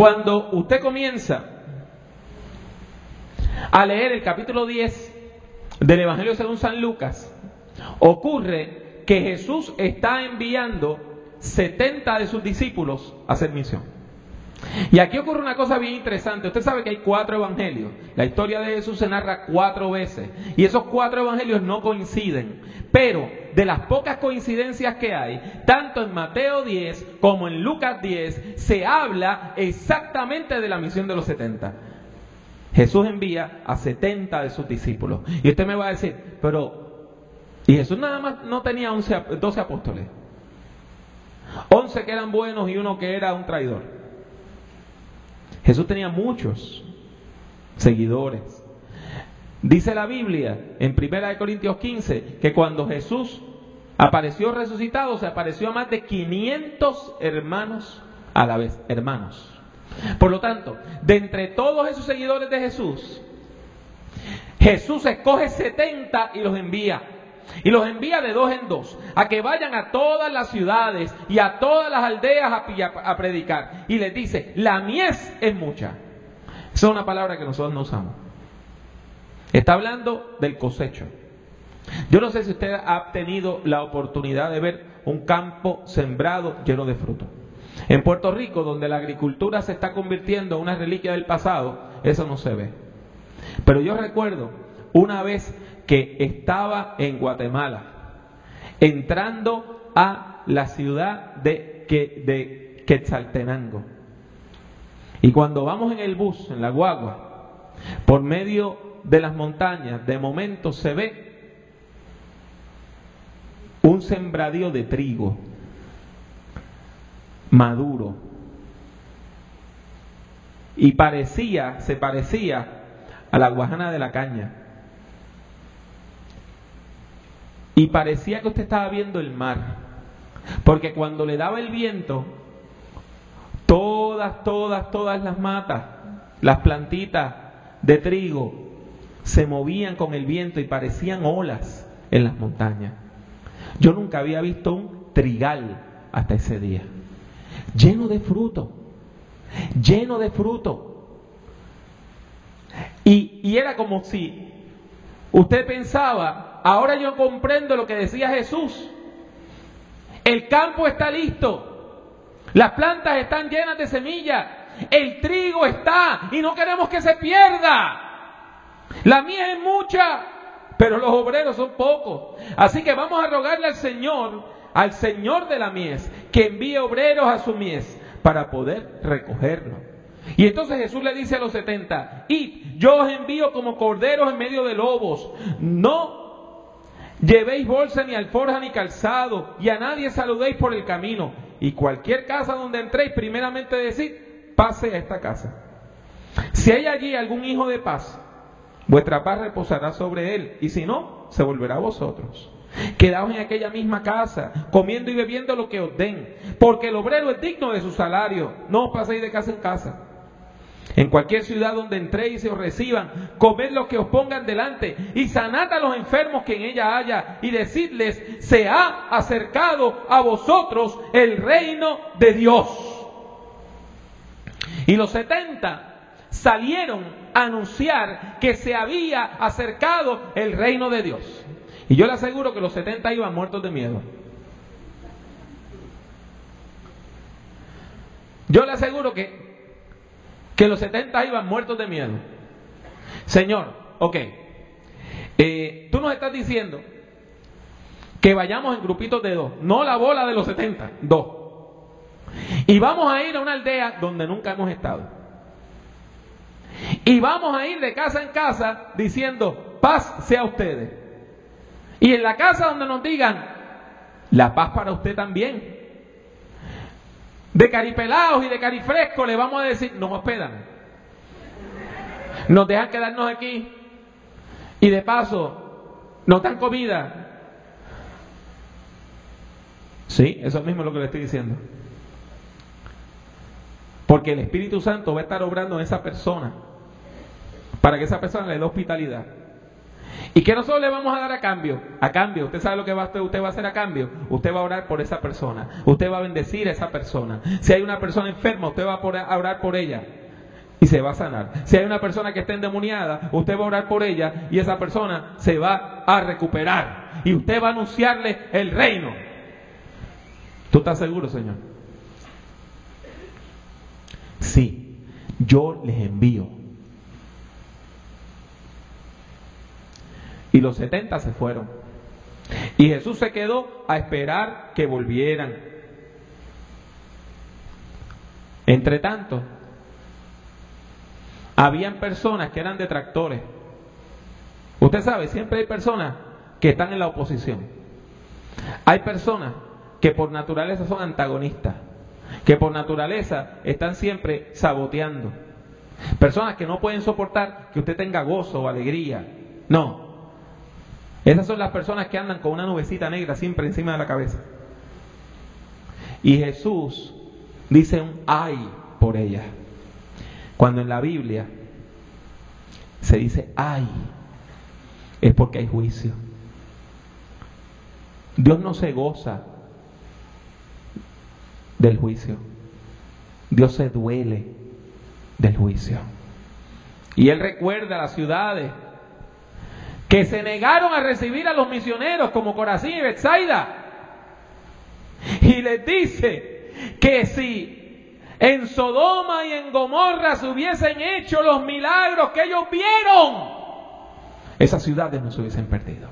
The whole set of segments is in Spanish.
Cuando usted comienza a leer el capítulo 10 del Evangelio según San Lucas, ocurre que Jesús está enviando 70 de sus discípulos a hacer misión. Y aquí ocurre una cosa bien interesante. Usted sabe que hay cuatro evangelios. La historia de Jesús se narra cuatro veces. Y esos cuatro evangelios no coinciden. Pero de las pocas coincidencias que hay, tanto en Mateo 10 como en Lucas 10, se habla exactamente de la misión de los 70. Jesús envía a 70 de sus discípulos. Y usted me va a decir, pero, ¿y Jesús nada más no tenía 11, 12 apóstoles? 11 que eran buenos y uno que era un traidor. Jesús tenía muchos seguidores. Dice la Biblia en 1 Corintios 15 que cuando Jesús apareció resucitado, se apareció a más de 500 hermanos a la vez, hermanos. Por lo tanto, de entre todos esos seguidores de Jesús, Jesús escoge 70 y los envía. Y los envía de dos en dos, a que vayan a todas las ciudades y a todas las aldeas a, predicar. Y les dice, la mies es mucha. Esa es una palabra que nosotros no usamos. Está hablando del cosecho. Yo no sé si usted ha tenido la oportunidad de ver un campo sembrado lleno de fruto. En Puerto Rico, donde la agricultura se está convirtiendo en una reliquia del pasado, eso no se ve. Pero yo recuerdo una vez que estaba en Guatemala, entrando a la ciudad de, de Quetzaltenango. Y cuando vamos en el bus, en la guagua, por medio de las montañas, de momento se ve un sembradío de trigo maduro. Y parecía, se parecía a la guajana de la caña. Y parecía que usted estaba viendo el mar. Porque cuando le daba el viento, todas, todas, todas las matas, las plantitas de trigo, se movían con el viento y parecían olas en las montañas. Yo nunca había visto un trigal hasta ese día lleno de fruto, lleno de fruto. Y, y era como si usted pensaba, ahora yo comprendo lo que decía Jesús. El campo está listo, las plantas están llenas de semillas, el trigo está y no queremos que se pierda. La mía es mucha, pero los obreros son pocos. Así que vamos a rogarle al Señor al Señor de la mies que envíe obreros a su mies para poder recogerlo. Y entonces Jesús le dice a los setenta, id, yo os envío como corderos en medio de lobos, no llevéis bolsa ni alforja ni calzado, y a nadie saludéis por el camino, y cualquier casa donde entréis, primeramente decid, pase a esta casa. Si hay allí algún hijo de paz, vuestra paz reposará sobre él, y si no, se volverá a vosotros. Quedaos en aquella misma casa, comiendo y bebiendo lo que os den, porque el obrero es digno de su salario. No os paséis de casa en casa. En cualquier ciudad donde entréis y os reciban, comed lo que os pongan delante y sanad a los enfermos que en ella haya y decidles, se ha acercado a vosotros el reino de Dios. Y los setenta salieron a anunciar que se había acercado el reino de Dios. Y yo le aseguro que los 70 iban muertos de miedo. Yo le aseguro que, que los 70 iban muertos de miedo. Señor, ok, eh, tú nos estás diciendo que vayamos en grupitos de dos, no la bola de los 70, dos. Y vamos a ir a una aldea donde nunca hemos estado. Y vamos a ir de casa en casa diciendo, paz sea ustedes. Y en la casa donde nos digan, la paz para usted también. De caripelados y de carifresco le vamos a decir, nos hospedan. Nos dejan quedarnos aquí. Y de paso, nos dan comida. Sí, eso mismo es lo que le estoy diciendo. Porque el Espíritu Santo va a estar obrando en esa persona para que esa persona le dé hospitalidad. ¿Y qué nosotros le vamos a dar a cambio? A cambio, usted sabe lo que va, usted va a hacer a cambio. Usted va a orar por esa persona. Usted va a bendecir a esa persona. Si hay una persona enferma, usted va a orar por ella y se va a sanar. Si hay una persona que está endemoniada, usted va a orar por ella y esa persona se va a recuperar. Y usted va a anunciarle el reino. ¿Tú estás seguro, Señor? Sí, yo les envío. Y los setenta se fueron. Y Jesús se quedó a esperar que volvieran. Entre tanto, habían personas que eran detractores. Usted sabe, siempre hay personas que están en la oposición. Hay personas que por naturaleza son antagonistas, que por naturaleza están siempre saboteando. Personas que no pueden soportar que usted tenga gozo o alegría. No. Esas son las personas que andan con una nubecita negra siempre encima de la cabeza. Y Jesús dice un ay por ellas. Cuando en la Biblia se dice ay, es porque hay juicio. Dios no se goza del juicio. Dios se duele del juicio. Y Él recuerda a las ciudades que se negaron a recibir a los misioneros como Corazín y Bethsaida. Y les dice que si en Sodoma y en Gomorra se hubiesen hecho los milagros que ellos vieron, esas ciudades no se hubiesen perdido.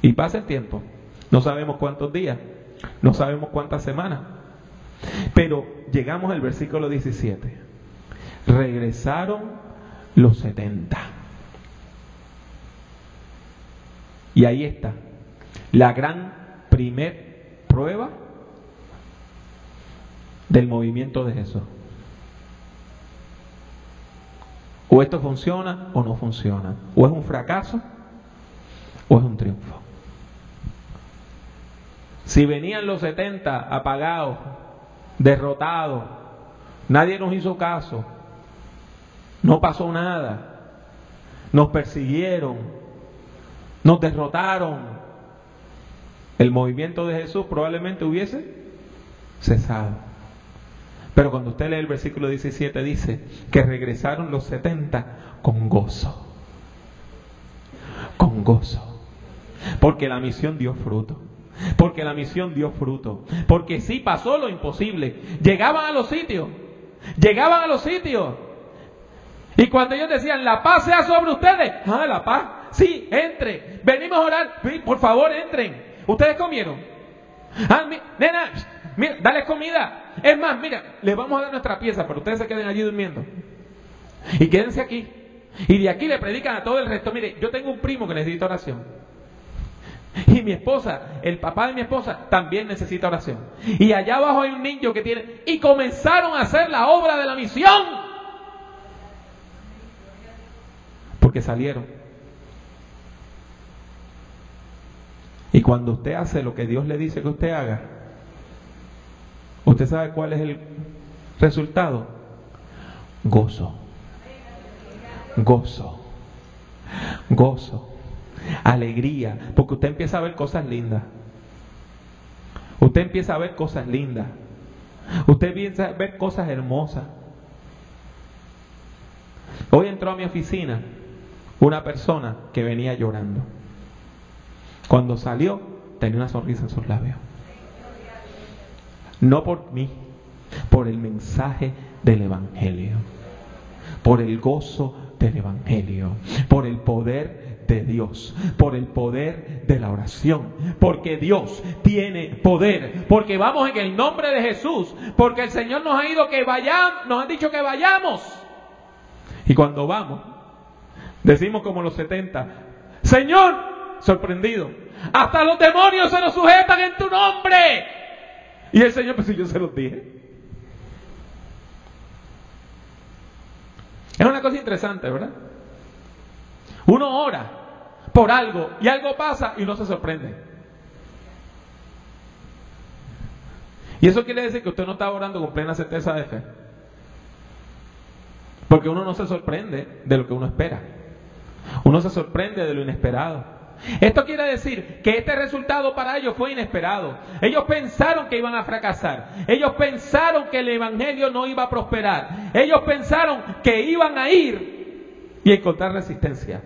Y pasa el tiempo, no sabemos cuántos días, no sabemos cuántas semanas, pero llegamos al versículo 17. Regresaron los 70. Y ahí está, la gran primer prueba del movimiento de Jesús. O esto funciona o no funciona. O es un fracaso o es un triunfo. Si venían los 70 apagados, derrotados, nadie nos hizo caso, no pasó nada, nos persiguieron, nos derrotaron, el movimiento de Jesús probablemente hubiese cesado. Pero cuando usted lee el versículo 17 dice que regresaron los 70 con gozo. Con gozo. Porque la misión dio fruto. Porque la misión dio fruto. Porque sí pasó lo imposible. Llegaban a los sitios. Llegaban a los sitios. Y cuando ellos decían, la paz sea sobre ustedes. Ah, la paz. Sí, entre. Venimos a orar. Por favor, entren. ¿Ustedes comieron? Ah, nena, mira, dale comida. Es más, mira, les vamos a dar nuestra pieza, pero ustedes se queden allí durmiendo. Y quédense aquí. Y de aquí le predican a todo el resto. Mire, yo tengo un primo que necesita oración. Y mi esposa, el papá de mi esposa, también necesita oración. Y allá abajo hay un niño que tiene... Y comenzaron a hacer la obra de la misión. Salieron. Y cuando usted hace lo que Dios le dice que usted haga, ¿Usted sabe cuál es el resultado? Gozo. Gozo. Gozo. Alegría. Porque usted empieza a ver cosas lindas. Usted empieza a ver cosas lindas. Usted empieza a ver cosas hermosas. Hoy entró a mi oficina una persona que venía llorando. Cuando salió tenía una sonrisa en sus labios. No por mí, por el mensaje del Evangelio, por el gozo del Evangelio, por el poder de Dios, por el poder de la oración, porque Dios tiene poder, porque vamos en el nombre de Jesús, porque el Señor nos ha ido que vayamos, nos ha dicho que vayamos. Y cuando vamos, decimos como los 70, Señor, sorprendido, hasta los demonios se nos sujetan en tu nombre. Y el Señor, pues si yo se los dije. Es una cosa interesante, ¿verdad? Uno ora por algo y algo pasa y uno se sorprende. Y eso quiere decir que usted no está orando con plena certeza de fe. Porque uno no se sorprende de lo que uno espera. Uno se sorprende de lo inesperado. Esto quiere decir que este resultado para ellos fue inesperado. Ellos pensaron que iban a fracasar. Ellos pensaron que el Evangelio no iba a prosperar. Ellos pensaron que iban a ir y encontrar resistencia.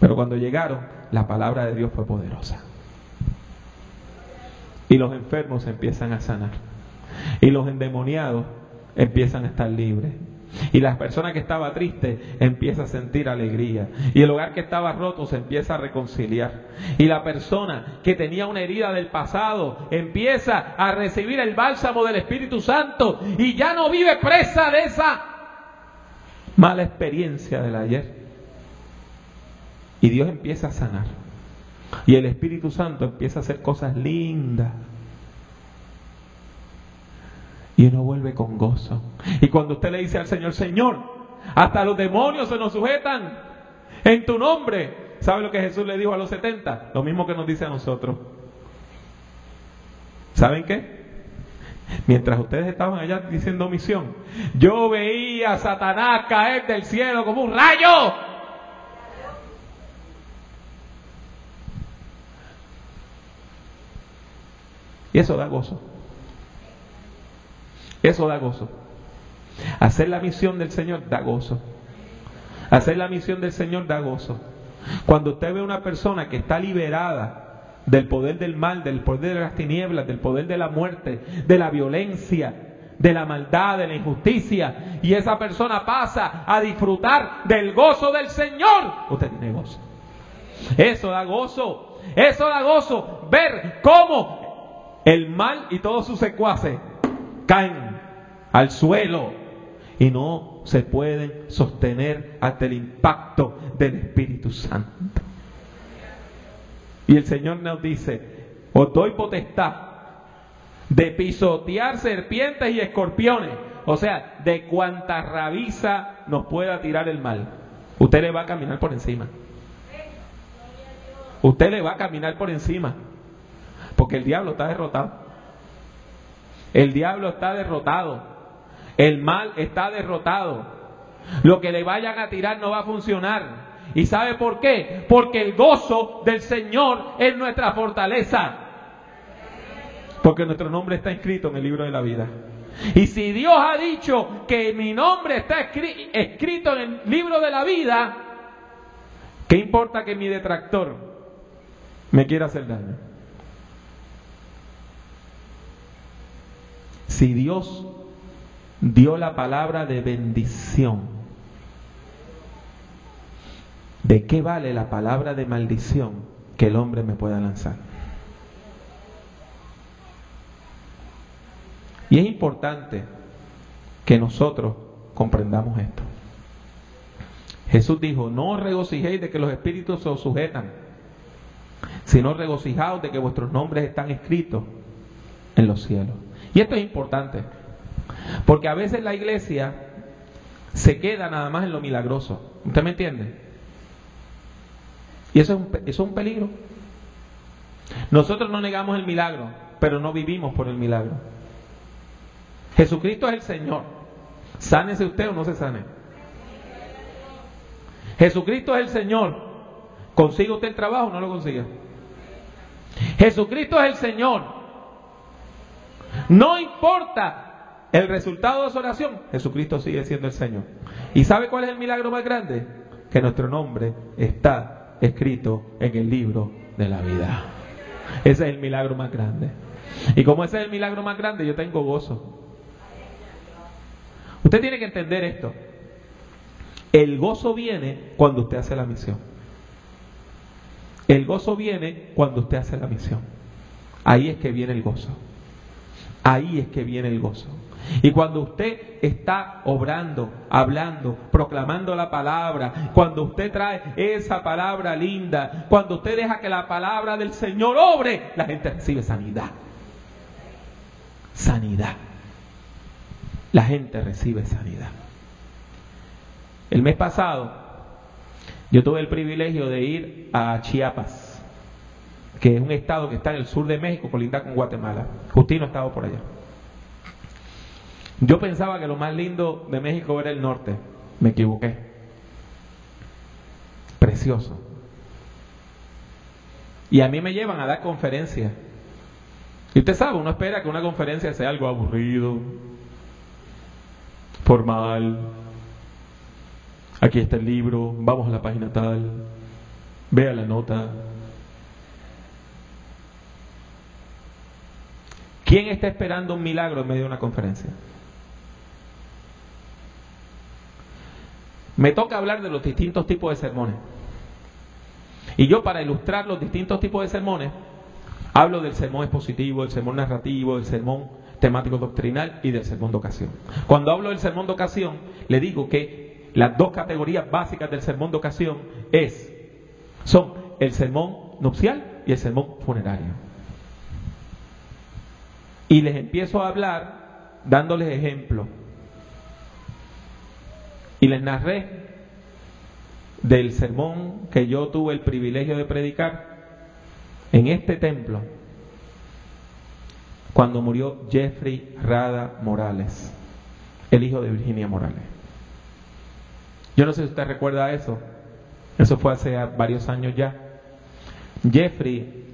Pero cuando llegaron, la palabra de Dios fue poderosa. Y los enfermos empiezan a sanar. Y los endemoniados empiezan a estar libres. Y la persona que estaba triste empieza a sentir alegría. Y el hogar que estaba roto se empieza a reconciliar. Y la persona que tenía una herida del pasado empieza a recibir el bálsamo del Espíritu Santo y ya no vive presa de esa mala experiencia del ayer. Y Dios empieza a sanar. Y el Espíritu Santo empieza a hacer cosas lindas y uno vuelve con gozo. Y cuando usted le dice al Señor, Señor, hasta los demonios se nos sujetan en tu nombre. ¿Sabe lo que Jesús le dijo a los 70? Lo mismo que nos dice a nosotros. ¿Saben qué? Mientras ustedes estaban allá diciendo misión, yo veía a Satanás caer del cielo como un rayo. Y eso da gozo. Eso da gozo. Hacer la misión del Señor da gozo. Hacer la misión del Señor da gozo. Cuando usted ve una persona que está liberada del poder del mal, del poder de las tinieblas, del poder de la muerte, de la violencia, de la maldad, de la injusticia, y esa persona pasa a disfrutar del gozo del Señor, usted tiene gozo. Eso da gozo. Eso da gozo. Ver cómo el mal y todos sus secuaces caen al suelo y no se pueden sostener ante el impacto del Espíritu Santo. Y el Señor nos dice, os doy potestad de pisotear serpientes y escorpiones, o sea, de cuanta rabiza nos pueda tirar el mal. Usted le va a caminar por encima. Usted le va a caminar por encima, porque el diablo está derrotado. El diablo está derrotado. El mal está derrotado. Lo que le vayan a tirar no va a funcionar. ¿Y sabe por qué? Porque el gozo del Señor es nuestra fortaleza. Porque nuestro nombre está escrito en el libro de la vida. Y si Dios ha dicho que mi nombre está escrito en el libro de la vida, ¿qué importa que mi detractor me quiera hacer daño? Si Dios dio la palabra de bendición, ¿de qué vale la palabra de maldición que el hombre me pueda lanzar? Y es importante que nosotros comprendamos esto. Jesús dijo, no os regocijéis de que los espíritus os sujetan, sino regocijaos de que vuestros nombres están escritos en los cielos. Y esto es importante, porque a veces la iglesia se queda nada más en lo milagroso. ¿Usted me entiende? Y eso es un, eso es un peligro. Nosotros no negamos el milagro, pero no vivimos por el milagro. Jesucristo es el Señor. Sánese usted o no se sane. Jesucristo es el Señor. ¿Consigue usted el trabajo o no lo consigue? Jesucristo es el Señor. No importa el resultado de su oración, Jesucristo sigue siendo el Señor. ¿Y sabe cuál es el milagro más grande? Que nuestro nombre está escrito en el libro de la vida. Ese es el milagro más grande. Y como ese es el milagro más grande, yo tengo gozo. Usted tiene que entender esto. El gozo viene cuando usted hace la misión. El gozo viene cuando usted hace la misión. Ahí es que viene el gozo. Ahí es que viene el gozo. Y cuando usted está obrando, hablando, proclamando la palabra, cuando usted trae esa palabra linda, cuando usted deja que la palabra del Señor obre, la gente recibe sanidad. Sanidad. La gente recibe sanidad. El mes pasado yo tuve el privilegio de ir a Chiapas que es un estado que está en el sur de México, colinda con Guatemala. Justino estaba por allá. Yo pensaba que lo más lindo de México era el norte. Me equivoqué. precioso. Y a mí me llevan a dar conferencias. Y usted sabe, uno espera que una conferencia sea algo aburrido, formal. Aquí está el libro, vamos a la página tal, vea la nota. ¿Quién está esperando un milagro en medio de una conferencia? Me toca hablar de los distintos tipos de sermones. Y yo para ilustrar los distintos tipos de sermones, hablo del sermón expositivo, del sermón narrativo, del sermón temático doctrinal y del sermón de ocasión. Cuando hablo del sermón de ocasión, le digo que las dos categorías básicas del sermón de ocasión son el sermón nupcial y el sermón funerario. Y les empiezo a hablar dándoles ejemplos. Y les narré del sermón que yo tuve el privilegio de predicar en este templo cuando murió Jeffrey Rada Morales, el hijo de Virginia Morales. Yo no sé si usted recuerda eso, eso fue hace varios años ya. Jeffrey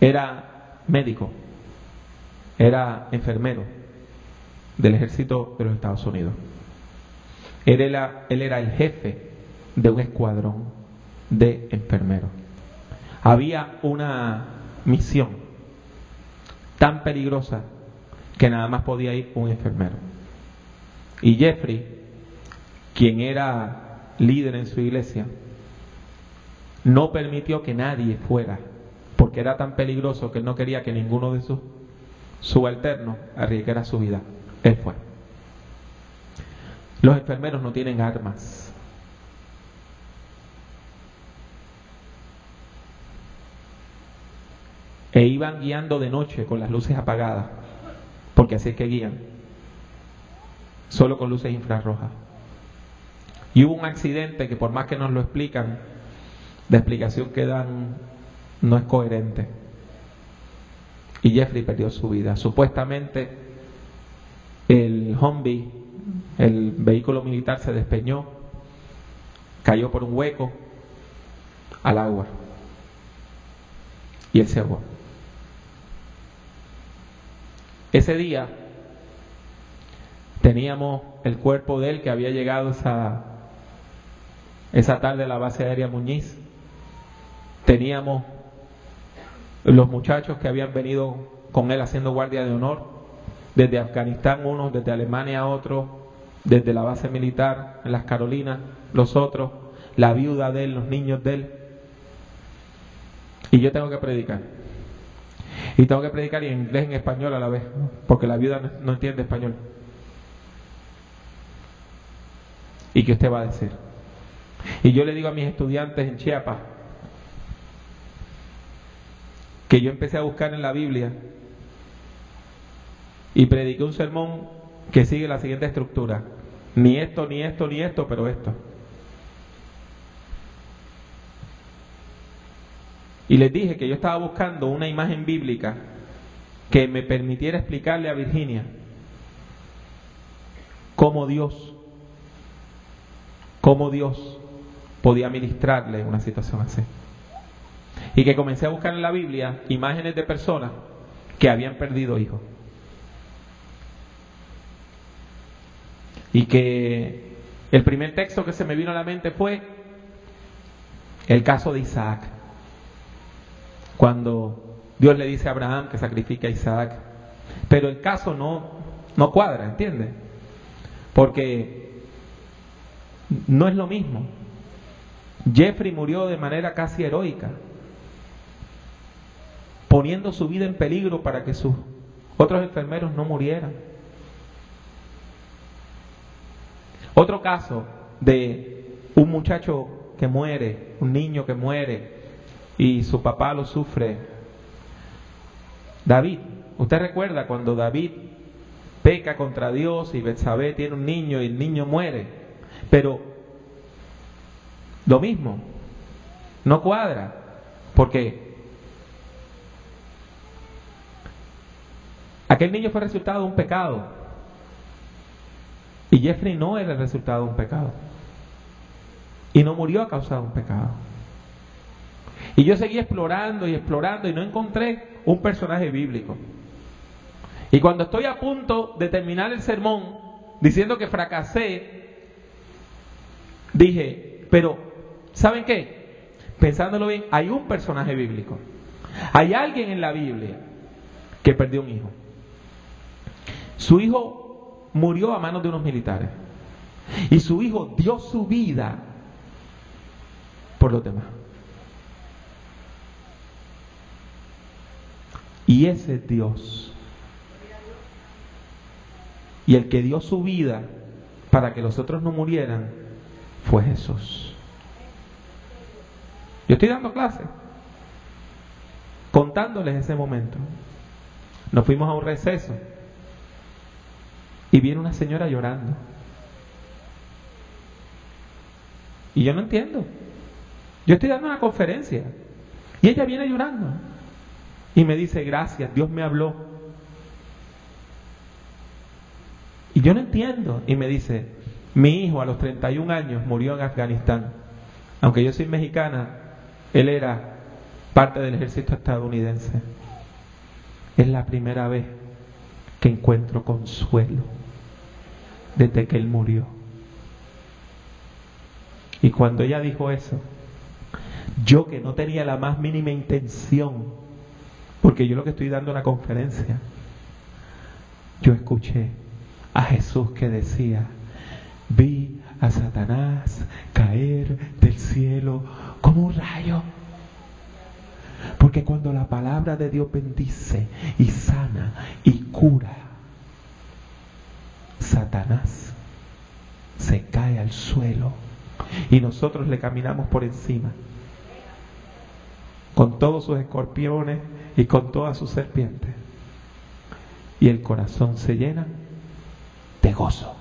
era médico, era enfermero del ejército de los Estados Unidos. Él era, el jefe de un escuadrón de enfermeros. Había una misión tan peligrosa que nada más podía ir un enfermero. Y Jeffrey, quien era líder en su iglesia, no permitió que nadie fuera, porque era tan peligroso que él no quería que ninguno de sus subalternos arriesgara su vida. Él fue. Los enfermeros no tienen armas. e iban guiando de noche con las luces apagadas, porque así es que guían, solo con luces infrarrojas. Y hubo un accidente que por más que nos lo explican, la explicación que dan no es coherente. Y Jeffrey perdió su vida. Supuestamente el Humvee, el vehículo militar, se despeñó, cayó por un hueco al agua y él se. Ese día teníamos el cuerpo de él que había llegado esa, esa tarde a la base aérea Muñiz. Teníamos los muchachos que habían venido con él haciendo guardia de honor, desde Afganistán unos, desde Alemania otros, desde la base militar en las Carolinas los otros, la viuda de él, los niños de él. Y yo tengo que predicar. Y tengo que predicar en inglés y en español a la vez, porque la viuda no entiende español. ¿Y qué usted va a decir? Y yo le digo a mis estudiantes en Chiapas que yo empecé a buscar en la Biblia y prediqué un sermón que sigue la siguiente estructura. Ni esto, ni esto, ni esto, pero esto. Y les dije que yo estaba buscando una imagen bíblica que me permitiera explicarle a Virginia cómo Dios, cómo Dios podía ministrarle una situación así. Y que comencé a buscar en la Biblia imágenes de personas que habían perdido hijos. Y que el primer texto que se me vino a la mente fue el caso de Isaac cuando Dios le dice a Abraham que sacrifique a Isaac. Pero el caso no, no cuadra, ¿entiende? Porque no es lo mismo. Jeffrey murió de manera casi heroica, poniendo su vida en peligro para que sus otros enfermeros no murieran. Otro caso de un muchacho que muere, un niño que muere, y su papá lo sufre. David, usted recuerda cuando David peca contra Dios y Betsabé tiene un niño y el niño muere, pero lo mismo, no cuadra, porque aquel niño fue resultado de un pecado Jeffrey no era el resultado de un pecado. y no murió a causa de un pecado. Y yo seguí explorando y explorando y no encontré un personaje bíblico. Y cuando estoy a punto de terminar el sermón diciendo que fracasé, dije, pero ¿saben qué? Pensándolo bien, hay un personaje bíblico. Hay alguien en la Biblia que perdió un hijo. Su hijo murió a manos de unos militares. Y su hijo dio su vida por los demás. Y ese es Dios. Y el que dio su vida para que los otros no murieran fue Jesús. Yo estoy dando clase, contándoles ese momento. Nos fuimos a un receso y viene una señora llorando. Y yo no entiendo. Yo estoy dando una conferencia y ella viene llorando y me dice, gracias, Dios me habló. Y yo no entiendo. Y me dice, mi hijo a los 31 años murió en Afganistán. Aunque yo soy mexicana, él era parte del ejército estadounidense. Es la primera vez que encuentro consuelo desde que él murió. Y cuando ella dijo eso, yo que no tenía la más mínima intención, porque yo lo que estoy dando una conferencia, yo escuché a Jesús que decía, vi a Satanás caer del cielo como un rayo. Porque cuando la palabra de Dios bendice y sana y cura, Satanás se cae al suelo y nosotros le caminamos por encima con todos sus escorpiones y con todas sus serpientes. Y el corazón se llena de gozo.